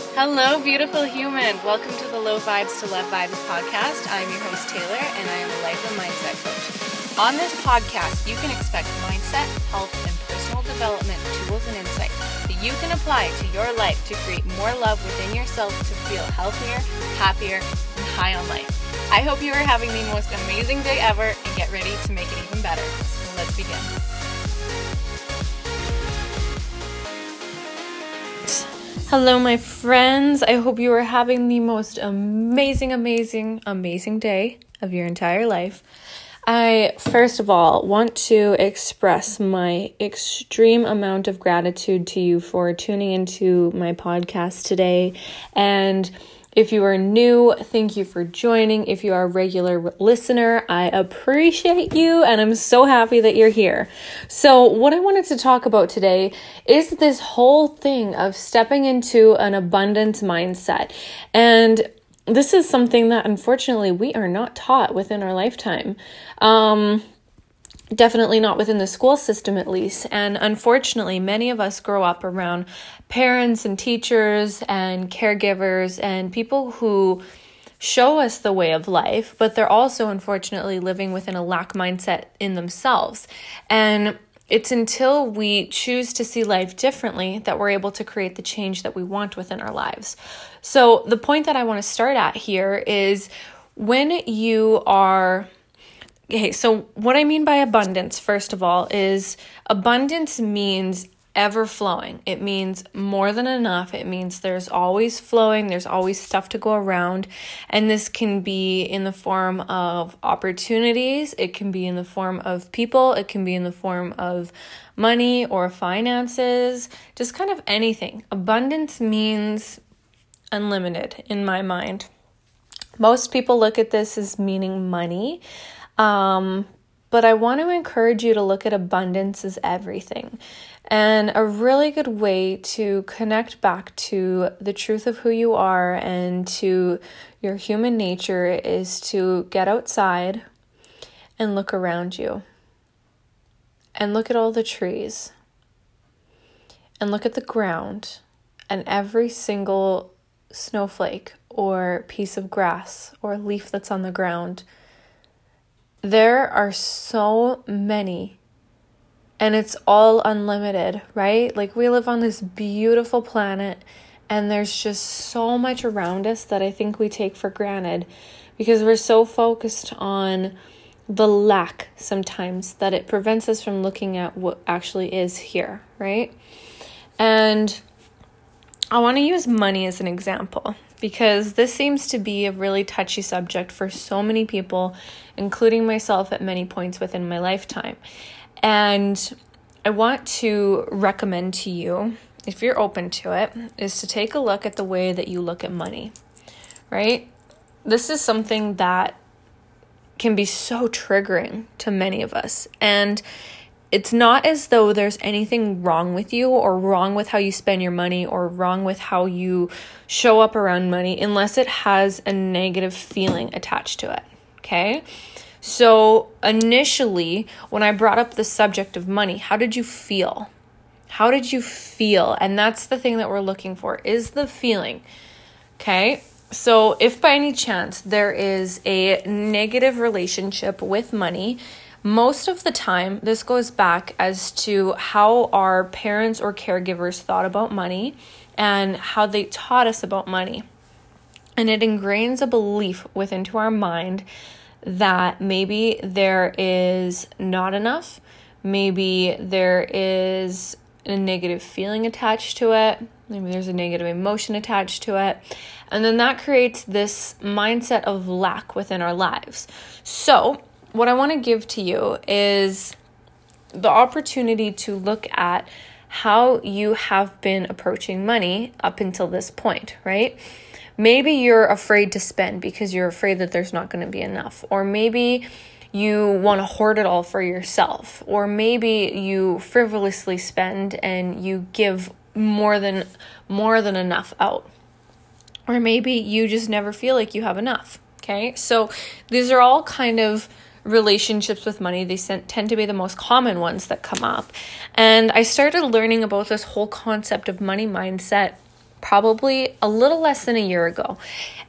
Hello, beautiful human. Welcome to the Low Vibes to Love Vibes podcast. I'm your host, Taylor, and I am a life and mindset coach. On this podcast, you can expect mindset, health, and personal development tools and insights that you can apply to your life to create more love within yourself to feel healthier, happier, and high on life. I hope you are having the most amazing day ever and get ready to make it even better. Let's begin. Hello, my friends. I hope you are having the most amazing, amazing, amazing day of your entire life. I, first of all, want to express my extreme amount of gratitude to you for tuning into my podcast today and if you are new, thank you for joining. If you are a regular listener, I appreciate you and I'm so happy that you're here. So, what I wanted to talk about today is this whole thing of stepping into an abundance mindset. And this is something that unfortunately we are not taught within our lifetime. Um, definitely not within the school system at least and unfortunately many of us grow up around parents and teachers and caregivers and people who show us the way of life but they're also unfortunately living within a lack mindset in themselves and it's until we choose to see life differently that we're able to create the change that we want within our lives. So, the point that I want to start at here is when you are Okay, so what I mean by abundance, first of all, is abundance means ever flowing. It means more than enough. It means there's always flowing, there's always stuff to go around. And this can be in the form of opportunities, it can be in the form of people, it can be in the form of money or finances, just kind of anything. Abundance means unlimited in my mind. Most people look at this as meaning money. Um, but I want to encourage you to look at abundance as everything. And a really good way to connect back to the truth of who you are and to your human nature is to get outside and look around you. And look at all the trees. And look at the ground and every single snowflake or piece of grass or leaf that's on the ground there are so many and it's all unlimited, right? Like we live on this beautiful planet and there's just so much around us that I think we take for granted because we're so focused on the lack sometimes that it prevents us from looking at what actually is here, right? And I want to use money as an example because this seems to be a really touchy subject for so many people, including myself at many points within my lifetime. And I want to recommend to you, if you're open to it, is to take a look at the way that you look at money, right? This is something that can be so triggering to many of us. And it's not as though there's anything wrong with you or wrong with how you spend your money or wrong with how you show up around money unless it has a negative feeling attached to it. Okay? So, initially, when I brought up the subject of money, how did you feel? How did you feel? And that's the thing that we're looking for is the feeling. Okay? So, if by any chance there is a negative relationship with money, most of the time, this goes back as to how our parents or caregivers thought about money and how they taught us about money. And it ingrains a belief within to our mind that maybe there is not enough, maybe there is a negative feeling attached to it, maybe there's a negative emotion attached to it. And then that creates this mindset of lack within our lives. So, what I want to give to you is the opportunity to look at how you have been approaching money up until this point, right? Maybe you're afraid to spend because you're afraid that there's not going to be enough. Or maybe you want to hoard it all for yourself. Or maybe you frivolously spend and you give more than more than enough out. Or maybe you just never feel like you have enough. Okay? So these are all kind of relationships with money. They tend to be the most common ones that come up. And I started learning about this whole concept of money mindset probably a little less than a year ago.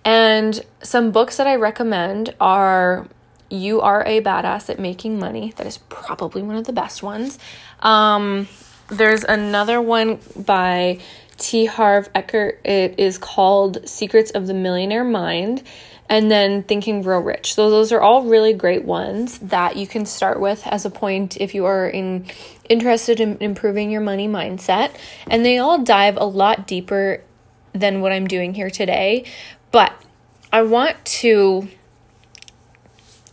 And some books that I recommend are You Are a Badass at Making Money. That is probably one of the best ones. Um, there's another one by T. Harv Eker. It is called Secrets of the Millionaire Mind and then Think and Grow Rich. So those are all really great ones that you can start with as a point if you are in interested in improving your money mindset. And they all dive a lot deeper than what I'm doing here today, but I want to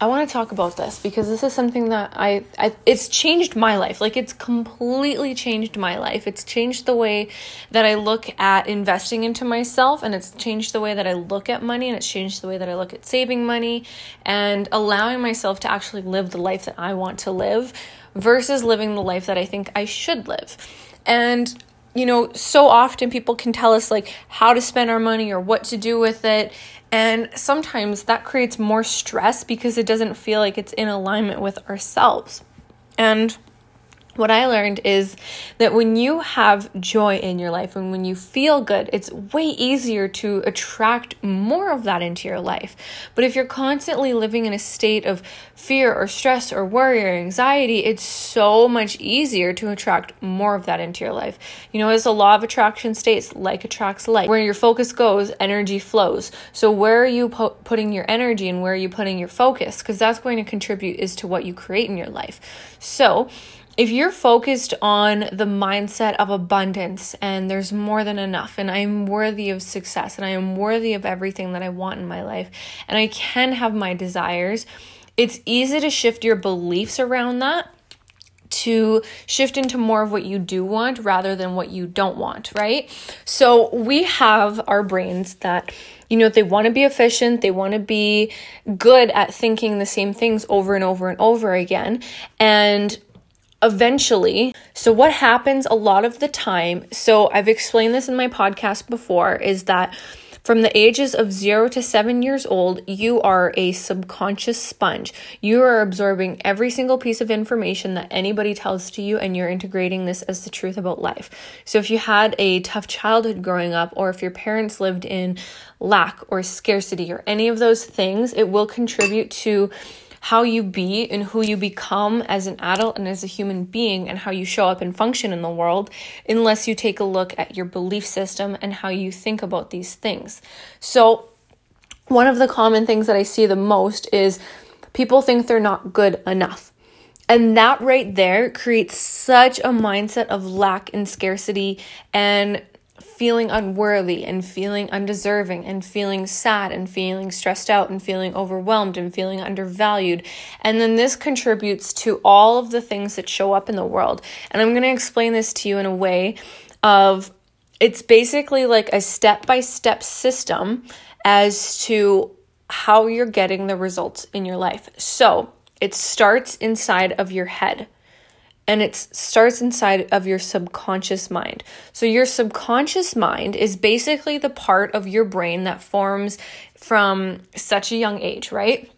I want to talk about this because this is something that I, I it's changed my life. Like it's completely changed my life. It's changed the way that I look at investing into myself and it's changed the way that I look at money and it's changed the way that I look at saving money and allowing myself to actually live the life that I want to live versus living the life that I think I should live. And you know, so often people can tell us like how to spend our money or what to do with it and sometimes that creates more stress because it doesn't feel like it's in alignment with ourselves. And what I learned is that when you have joy in your life and when you feel good, it's way easier to attract more of that into your life. But if you're constantly living in a state of fear or stress or worry or anxiety, it's so much easier to attract more of that into your life. You know, as the law of attraction states, like attracts like. Where your focus goes, energy flows. So where are you po- putting your energy and where are you putting your focus? Because that's going to contribute is to what you create in your life. So, if you're focused on the mindset of abundance and there's more than enough, and I am worthy of success and I am worthy of everything that I want in my life, and I can have my desires, it's easy to shift your beliefs around that to shift into more of what you do want rather than what you don't want, right? So we have our brains that, you know, they want to be efficient, they want to be good at thinking the same things over and over and over again. And eventually, so what happens a lot of the time, so I've explained this in my podcast before, is that from the ages of zero to seven years old, you are a subconscious sponge. You are absorbing every single piece of information that anybody tells to you, and you're integrating this as the truth about life. So, if you had a tough childhood growing up, or if your parents lived in lack or scarcity, or any of those things, it will contribute to how you be and who you become as an adult and as a human being and how you show up and function in the world unless you take a look at your belief system and how you think about these things. So, one of the common things that I see the most is people think they're not good enough. And that right there creates such a mindset of lack and scarcity and feeling unworthy and feeling undeserving and feeling sad and feeling stressed out and feeling overwhelmed and feeling undervalued. And then this contributes to all of the things that show up in the world. And I'm going to explain this to you in a way of it's basically like a step by step system as to how you're getting the results in your life. So it starts inside of your head and it starts inside of your subconscious mind. So, your subconscious mind is basically the part of your brain that forms from such a young age, right?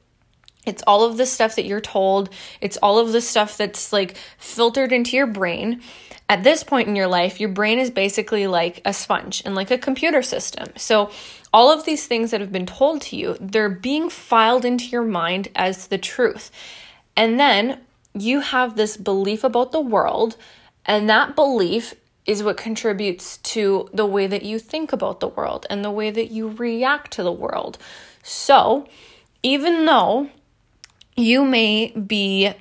It's all of the stuff that you're told, it's all of the stuff that's like filtered into your brain. At this point in your life, your brain is basically like a sponge and like a computer system. So, all of these things that have been told to you, they're being filed into your mind as the truth. And then you have this belief about the world, and that belief is what contributes to the way that you think about the world and the way that you react to the world. So, even though you may be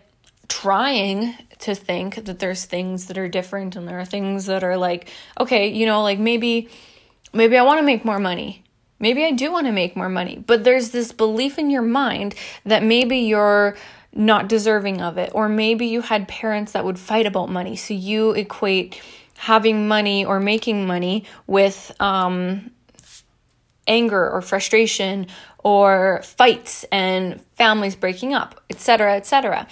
trying to think that there's things that are different and there are things that are like, okay, you know, like maybe maybe I want to make more money. Maybe I do want to make more money, but there's this belief in your mind that maybe you're not deserving of it. Or maybe you had parents that would fight about money. So you equate having money or making money with um, anger or frustration or fights and families breaking up, etc., etc.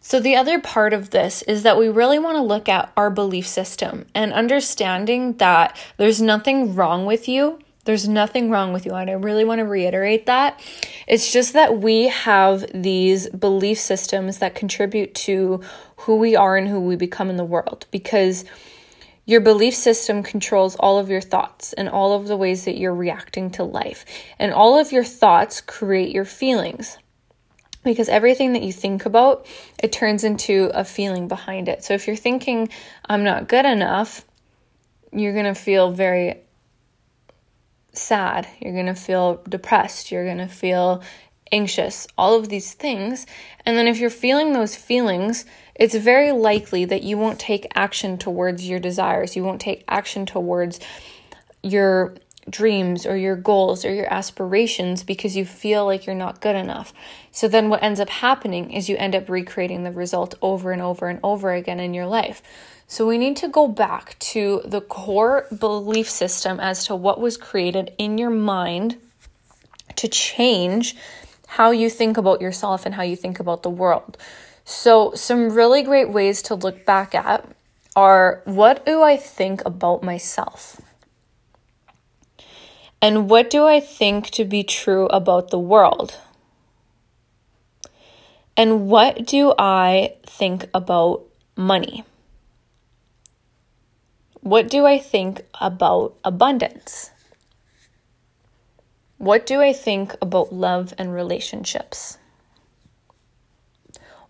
So, the other part of this is that we really want to look at our belief system and understanding that there's nothing wrong with you there's nothing wrong with you. And I really want to reiterate that. It's just that we have these belief systems that contribute to who we are and who we become in the world because Your belief system controls all of your thoughts and all of the ways that you're reacting to life. And all of your thoughts create your feelings. Because everything that you think about, it turns into a feeling behind it. So if you're thinking, I'm not good enough, you're going to feel very sad. You're going to feel depressed. You're going to feel anxious, all of these things. And then if you're feeling those feelings, it's very likely that you won't take action towards your desires. You won't take action towards your dreams or your goals or your aspirations because you feel like you're not good enough. So then what ends up happening is you end up recreating the result over and over and over again in your life. So we need to go back to the core belief system as to what was created in your mind to change how you think about yourself and how you think about the world. So, some really great ways to look back at are what do I think about myself? And what do I think to be true about the world? And what do I think about money? What do I think about abundance? What do I think about love and relationships?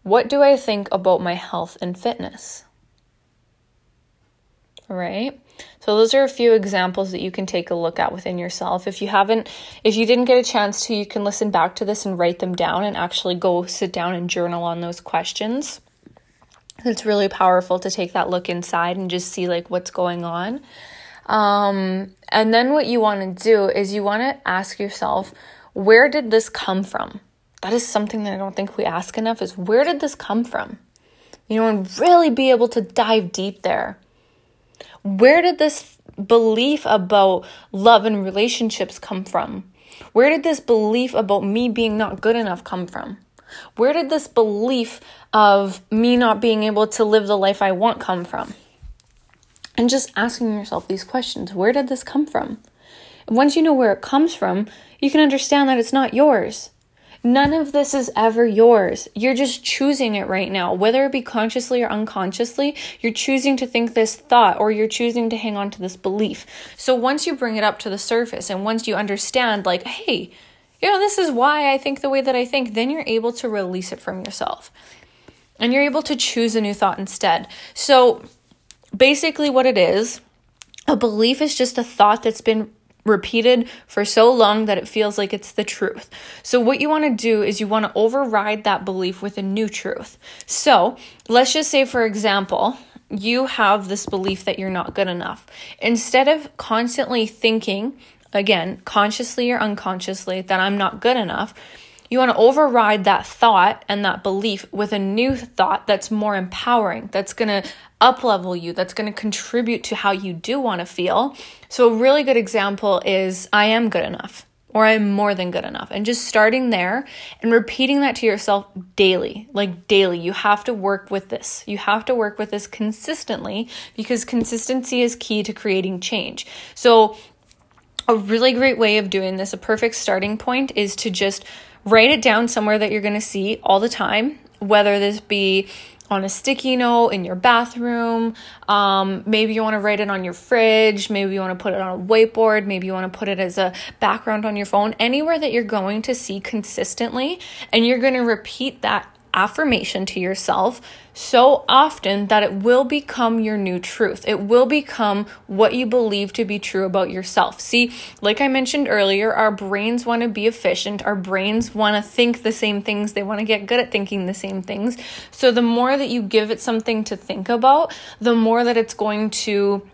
What do I think about my health and fitness? All right. So those are a few examples that you can take a look at within yourself. If you haven't if you didn't get a chance to, you can listen back to this and write them down and actually go sit down and journal on those questions. It's really powerful to take that look inside and just see like what's going on. Um, and then what you want to do is you want to ask yourself, where did this come from? that is something that I don't think we ask enough is where did this come from? You know, and really be able to dive deep there. Where did this belief about love and relationships come from? Where did this belief about me being not good enough come from? Where did this belief of me not being able to live the life I want come from? And just asking yourself these questions where did this come from? Once you know where it comes from, you can understand that it's not yours. None of this is ever yours. You're just choosing it right now. Whether it be consciously or unconsciously, you're choosing to think this thought or you're choosing to hang on to this belief. So once you bring it up to the surface and once you understand, like, hey, you know, this is why I think the way that I think, then you're able to release it from yourself. And you're able to choose a new thought instead. So basically, what it is, a belief is just a thought that's been repeated for so long that it feels like it's the truth. So, what you want to do is you want to override that belief with a new truth. So, let's just say, for example, you have this belief that you're not good enough. Instead of constantly thinking, again, consciously or unconsciously, that I'm not good enough, you want to override that thought and that belief with a new thought that's more empowering, that's going to up level you, that's going to contribute to how you do want to feel. So, a really good example is I am good enough or I'm more than good enough. And just starting there and repeating that to yourself daily, like daily. You have to work with this. You have to work with this consistently because consistency is key to creating change. So, a really great way of doing this, a perfect starting point, is to just write it down somewhere that you're going to see all the time, whether this be on a sticky note in your bathroom. Um, maybe you want to write it on your fridge. Maybe you want to put it on a whiteboard. Maybe you want to put it as a background on your phone. Anywhere that you're going to see consistently, and you're going to repeat that affirmation to yourself so often that it will become your new truth. It will become what you believe to be true about yourself. See, like I mentioned earlier, our brains want to be efficient. Our brains want to think the same things. They want to get good at thinking the same things. So the more that you give it something to think about, the more that it's going to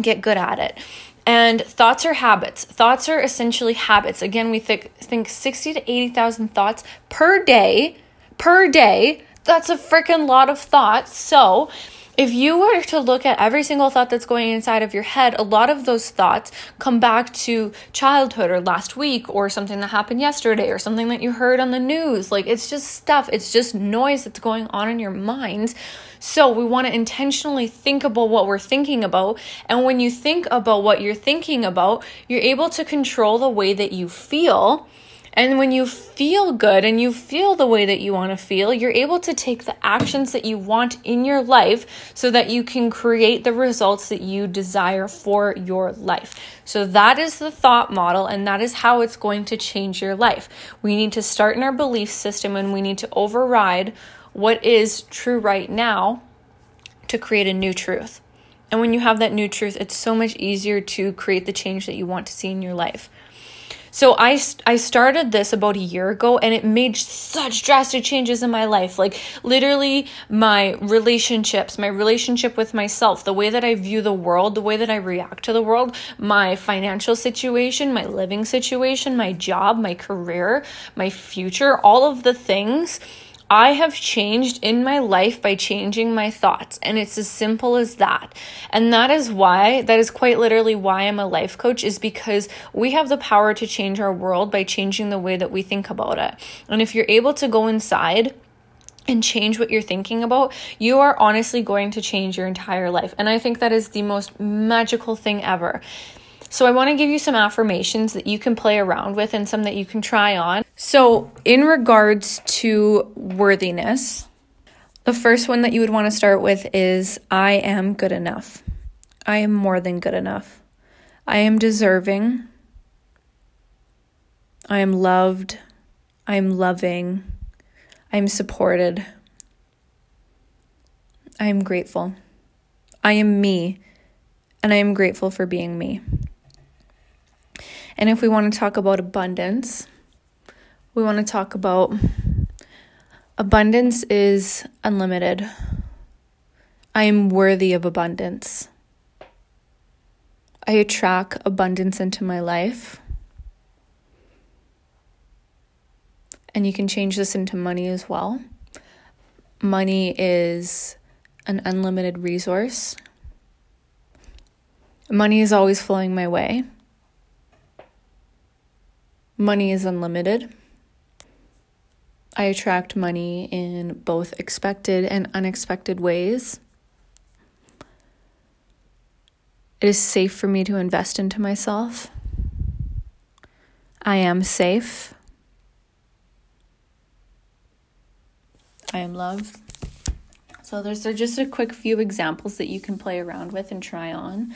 get good at it. And thoughts are habits. Thoughts are essentially habits. Again, we think think 60 to 80,000 thoughts per day per day. That's a freaking lot of thoughts. So, if you were to look at every single thought that's going inside of your head, a lot of those thoughts come back to childhood or last week or something that happened yesterday or something that you heard on the news. Like it's just stuff, it's just noise that's going on in your mind. So we want to intentionally think about what we're thinking about. And when you think about what you're thinking about, you're able to control the way that you feel And when you feel good and you feel the way that you want to feel, you're able to take the actions that you want in your life so that you can create the results that you desire for your life. So that is the thought model, and that is how it's going to change your life. We need to start in our belief system and we need to override what is true right now to create a new truth. And when you have that new truth, it's so much easier to create the change that you want to see in your life. So I I started this about a year ago and it made such drastic changes in my life. Like literally my relationships, my relationship with myself, the way that I view the world, the way that I react to the world, my financial situation, my living situation, my job, my career, my future, all of the things I have changed in my life by changing my thoughts. And it's as simple as that. And that is why, that is quite literally why I'm a life coach, is because we have the power to change our world by changing the way that we think about it. And if you're able to go inside, and change what you're thinking about, you are honestly going to change your entire life. And I think that is the most magical thing ever. So, I want to give you some affirmations that you can play around with and some that you can try on. So, in regards to worthiness, the first one that you would want to start with is I am good enough. I am more than good enough. I am deserving. I am loved. I am loving. I am supported. I am grateful. I am me, and I am grateful for being me. And if we want to talk about abundance, we want to talk about abundance is unlimited. I am worthy of abundance. I attract abundance into my life. And you can change this into money as well. Money is an unlimited resource. Money is always flowing my way. Money is unlimited. I attract money in both expected and unexpected ways. It is safe for me to invest into myself. I am safe. I am loved. So, there's just a quick few examples that you can play around with and try on.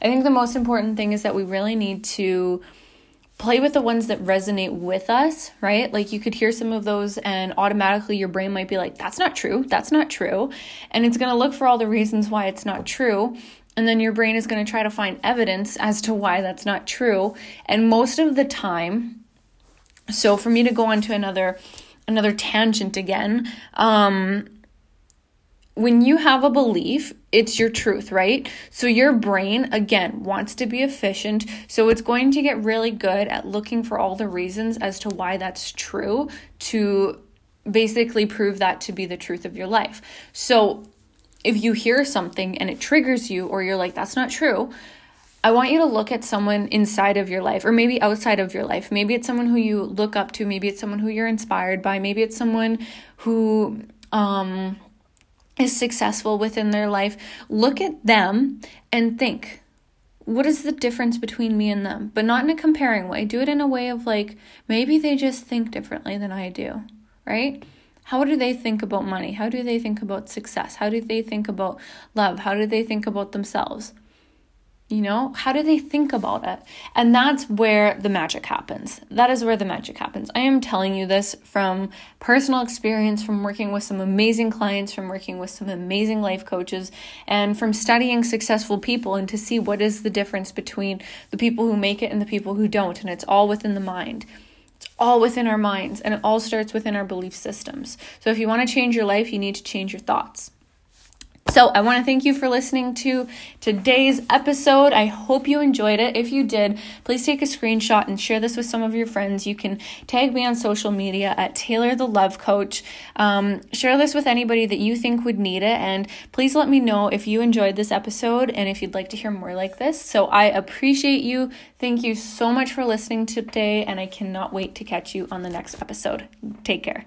I think the most important thing is that we really need to play with the ones that resonate with us, right? Like you could hear some of those and automatically your brain might be like, that's not true, that's not true. And it's gonna look for all the reasons why it's not true. And then your brain is gonna try to find evidence as to why that's not true. And most of the time, so for me to go on to another another tangent again, um, when you have a belief, it's your truth, right? So your brain, again, wants to be efficient. So it's going to get really good at looking for all the reasons as to why that's true to basically prove that to be the truth of your life. So if you hear something and it triggers you, or you're like, that's not true, I want you to look at someone inside of your life or maybe outside of your life. Maybe it's someone who you look up to, maybe it's someone who you're inspired by, maybe it's someone who, um, is successful within their life, look at them and think, what is the difference between me and them? But not in a comparing way. Do it in a way of like, maybe they just think differently than I do, right? How do they think about money? How do they think about success? How do they think about love? How do they think about themselves? You know, how do they think about it? And that's where the magic happens. That is where the magic happens. I am telling you this from personal experience, from working with some amazing clients, from working with some amazing life coaches, and from studying successful people and to see what is the difference between the people who make it and the people who don't. And it's all within the mind. It's all within our minds, and it all starts within our belief systems. So if you want to change your life, you need to change your thoughts. So, I want to thank you for listening to today's episode. I hope you enjoyed it. If you did, please take a screenshot and share this with some of your friends. You can tag me on social media at Taylor the Love Coach. Um, share this with anybody that you think would need it. And please let me know if you enjoyed this episode and if you'd like to hear more like this. So, I appreciate you. Thank you so much for listening today. And I cannot wait to catch you on the next episode. Take care.